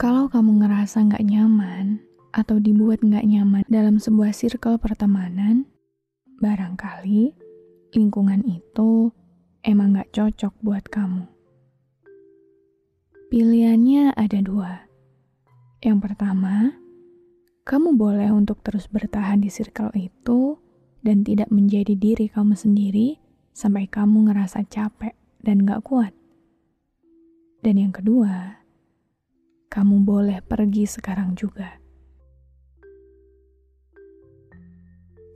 Kalau kamu ngerasa nggak nyaman atau dibuat nggak nyaman dalam sebuah circle pertemanan, barangkali lingkungan itu emang nggak cocok buat kamu. Pilihannya ada dua. Yang pertama, kamu boleh untuk terus bertahan di circle itu dan tidak menjadi diri kamu sendiri sampai kamu ngerasa capek dan gak kuat. Dan yang kedua, kamu boleh pergi sekarang juga.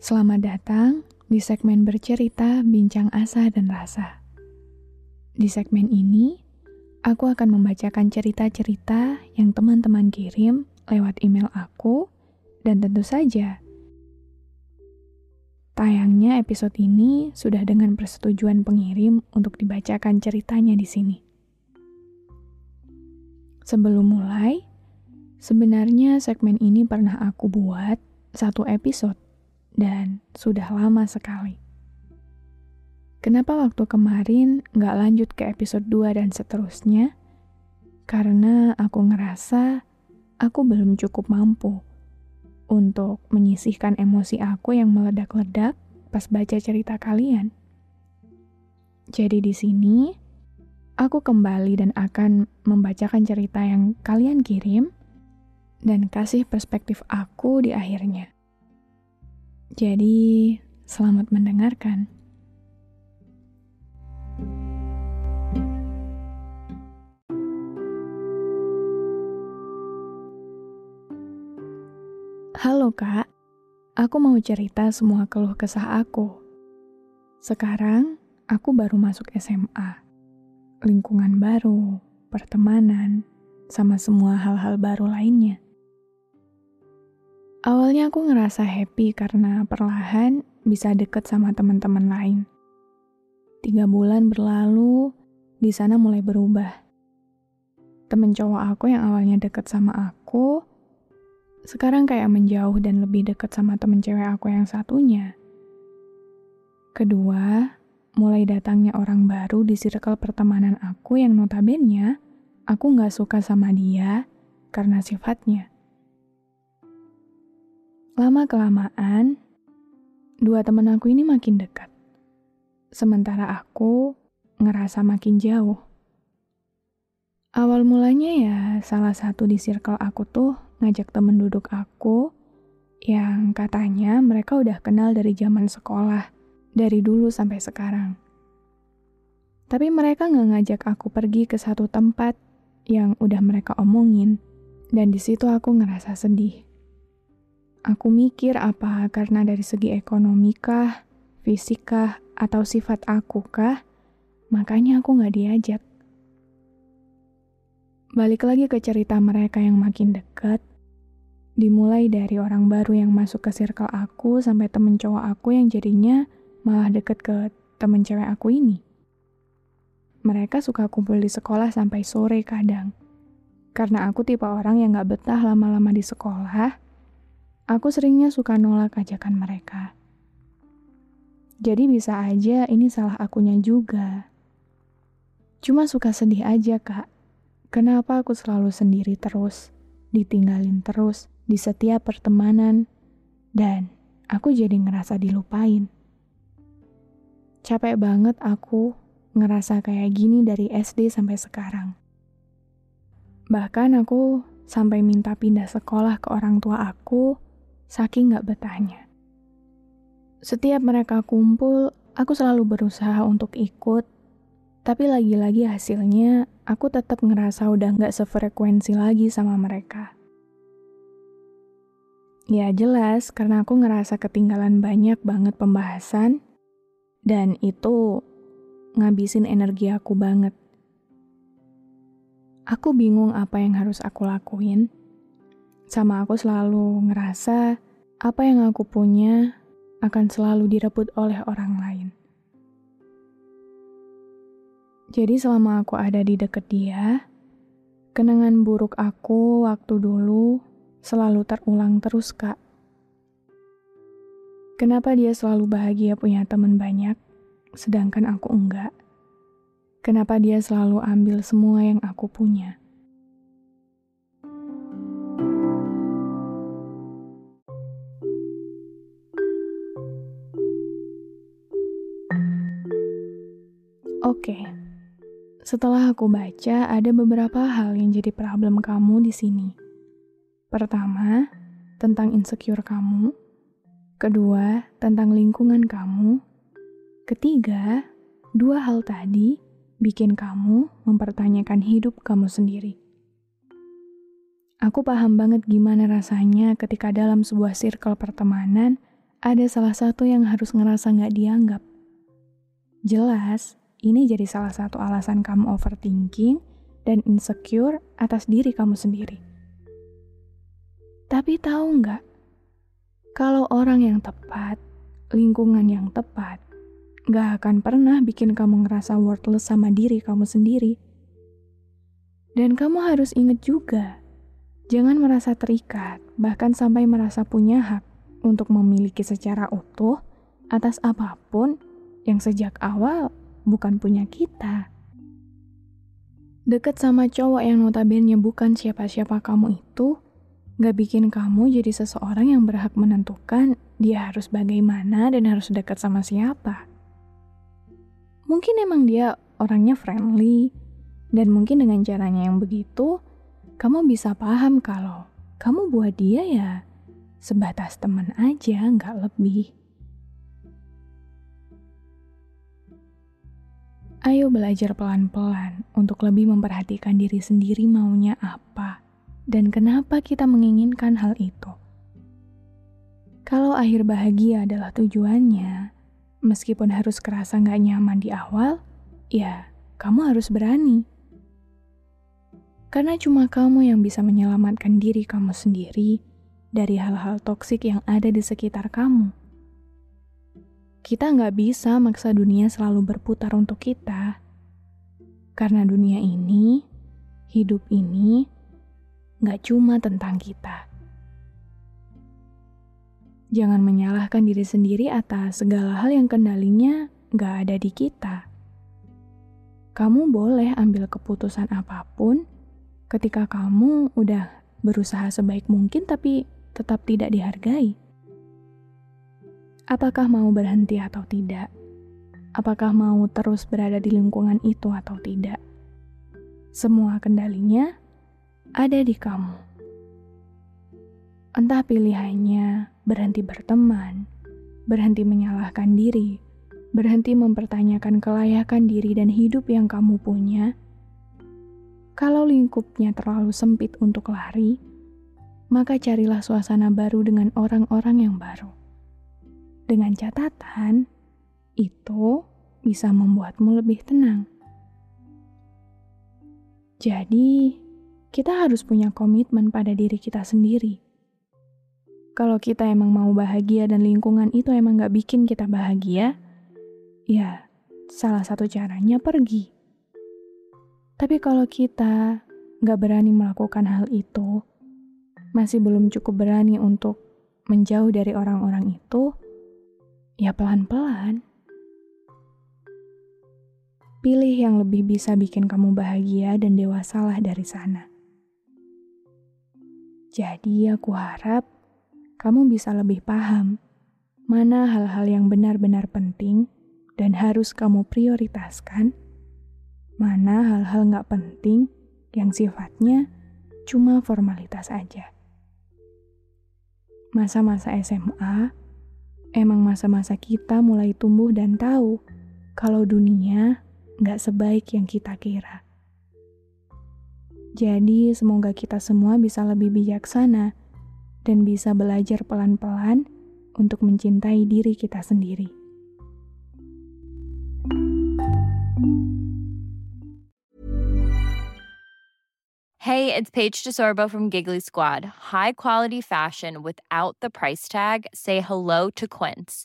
Selamat datang di segmen bercerita Bincang Asa dan Rasa. Di segmen ini, aku akan membacakan cerita-cerita yang teman-teman kirim lewat email aku, dan tentu saja, tayangnya episode ini sudah dengan persetujuan pengirim untuk dibacakan ceritanya di sini. Sebelum mulai, sebenarnya segmen ini pernah aku buat satu episode, dan sudah lama sekali. Kenapa waktu kemarin nggak lanjut ke episode 2 dan seterusnya? Karena aku ngerasa aku belum cukup mampu untuk menyisihkan emosi aku yang meledak-ledak pas baca cerita kalian. Jadi di sini, aku kembali dan akan membacakan cerita yang kalian kirim dan kasih perspektif aku di akhirnya. Jadi, selamat mendengarkan. Halo kak, aku mau cerita semua keluh kesah aku. Sekarang, aku baru masuk SMA. Lingkungan baru, pertemanan, sama semua hal-hal baru lainnya. Awalnya aku ngerasa happy karena perlahan bisa deket sama teman-teman lain. Tiga bulan berlalu, di sana mulai berubah. Temen cowok aku yang awalnya deket sama aku, sekarang kayak menjauh dan lebih dekat sama temen cewek aku yang satunya. Kedua, mulai datangnya orang baru di circle pertemanan aku yang notabene aku nggak suka sama dia karena sifatnya. Lama-kelamaan, dua temen aku ini makin dekat. Sementara aku ngerasa makin jauh. Awal mulanya ya salah satu di circle aku tuh ngajak temen duduk aku yang katanya mereka udah kenal dari zaman sekolah, dari dulu sampai sekarang. Tapi mereka nggak ngajak aku pergi ke satu tempat yang udah mereka omongin, dan di situ aku ngerasa sedih. Aku mikir apa karena dari segi ekonomi kah, fisik kah, atau sifat aku kah, makanya aku nggak diajak. Balik lagi ke cerita mereka yang makin dekat, Dimulai dari orang baru yang masuk ke circle aku sampai temen cowok aku yang jadinya malah deket ke temen cewek aku ini. Mereka suka kumpul di sekolah sampai sore kadang. Karena aku tipe orang yang gak betah lama-lama di sekolah, aku seringnya suka nolak ajakan mereka. Jadi bisa aja ini salah akunya juga. Cuma suka sedih aja, Kak. Kenapa aku selalu sendiri terus, ditinggalin terus, di setiap pertemanan, dan aku jadi ngerasa dilupain. Capek banget aku ngerasa kayak gini dari SD sampai sekarang. Bahkan aku sampai minta pindah sekolah ke orang tua aku, saking gak betahnya. Setiap mereka kumpul, aku selalu berusaha untuk ikut, tapi lagi-lagi hasilnya aku tetap ngerasa udah gak sefrekuensi lagi sama mereka. Ya jelas, karena aku ngerasa ketinggalan banyak banget pembahasan, dan itu ngabisin energi aku banget. Aku bingung apa yang harus aku lakuin. Sama aku selalu ngerasa apa yang aku punya akan selalu direbut oleh orang lain. Jadi selama aku ada di deket dia, kenangan buruk aku waktu dulu selalu terulang terus, Kak. Kenapa dia selalu bahagia punya teman banyak, sedangkan aku enggak? Kenapa dia selalu ambil semua yang aku punya? Oke, setelah aku baca, ada beberapa hal yang jadi problem kamu di sini. Pertama, tentang insecure kamu. Kedua, tentang lingkungan kamu. Ketiga, dua hal tadi bikin kamu mempertanyakan hidup kamu sendiri. Aku paham banget gimana rasanya ketika dalam sebuah circle pertemanan ada salah satu yang harus ngerasa nggak dianggap. Jelas, ini jadi salah satu alasan kamu overthinking dan insecure atas diri kamu sendiri. Tapi tahu nggak, kalau orang yang tepat, lingkungan yang tepat, nggak akan pernah bikin kamu ngerasa worthless sama diri kamu sendiri. Dan kamu harus ingat juga, jangan merasa terikat, bahkan sampai merasa punya hak untuk memiliki secara utuh atas apa pun yang sejak awal bukan punya kita. Deket sama cowok yang notabene bukan siapa-siapa kamu itu, Gak bikin kamu jadi seseorang yang berhak menentukan dia harus bagaimana dan harus dekat sama siapa. Mungkin emang dia orangnya friendly, dan mungkin dengan caranya yang begitu, kamu bisa paham kalau kamu buat dia ya sebatas teman aja, nggak lebih. Ayo belajar pelan-pelan untuk lebih memperhatikan diri sendiri maunya apa dan kenapa kita menginginkan hal itu. Kalau akhir bahagia adalah tujuannya, meskipun harus kerasa nggak nyaman di awal, ya kamu harus berani. Karena cuma kamu yang bisa menyelamatkan diri kamu sendiri dari hal-hal toksik yang ada di sekitar kamu. Kita nggak bisa maksa dunia selalu berputar untuk kita. Karena dunia ini, hidup ini, nggak cuma tentang kita. Jangan menyalahkan diri sendiri atas segala hal yang kendalinya nggak ada di kita. Kamu boleh ambil keputusan apa pun ketika kamu udah berusaha sebaik mungkin tapi tetap tidak dihargai. Apakah mau berhenti atau tidak? Apakah mau terus berada di lingkungan itu atau tidak? Semua kendalinya ada di kamu. Entah pilihannya berhenti berteman, berhenti menyalahkan diri, berhenti mempertanyakan kelayakan diri dan hidup yang kamu punya. Kalau lingkupnya terlalu sempit untuk lari, maka carilah suasana baru dengan orang-orang yang baru. Dengan catatan, itu bisa membuatmu lebih tenang. Jadi, kita harus punya komitmen pada diri kita sendiri. Kalau kita emang mau bahagia dan lingkungan itu emang gak bikin kita bahagia, ya salah satu caranya pergi. Tapi kalau kita gak berani melakukan hal itu, masih belum cukup berani untuk menjauh dari orang-orang itu, ya pelan-pelan. Pilih yang lebih bisa bikin kamu bahagia dan dewasalah dari sana. Jadi aku harap kamu bisa lebih paham mana hal-hal yang benar-benar penting dan harus kamu prioritaskan, mana hal-hal nggak penting yang sifatnya cuma formalitas aja. Masa-masa SMA emang masa-masa kita mulai tumbuh dan tahu kalau dunia nggak sebaik yang kita kira. Jadi, semoga kita semua bisa lebih bijaksana dan bisa belajar pelan-pelan untuk mencintai diri kita sendiri. Hey, it's Paige DeSorbo from Giggly Squad. High quality fashion without the price tag. Say hello to Quince.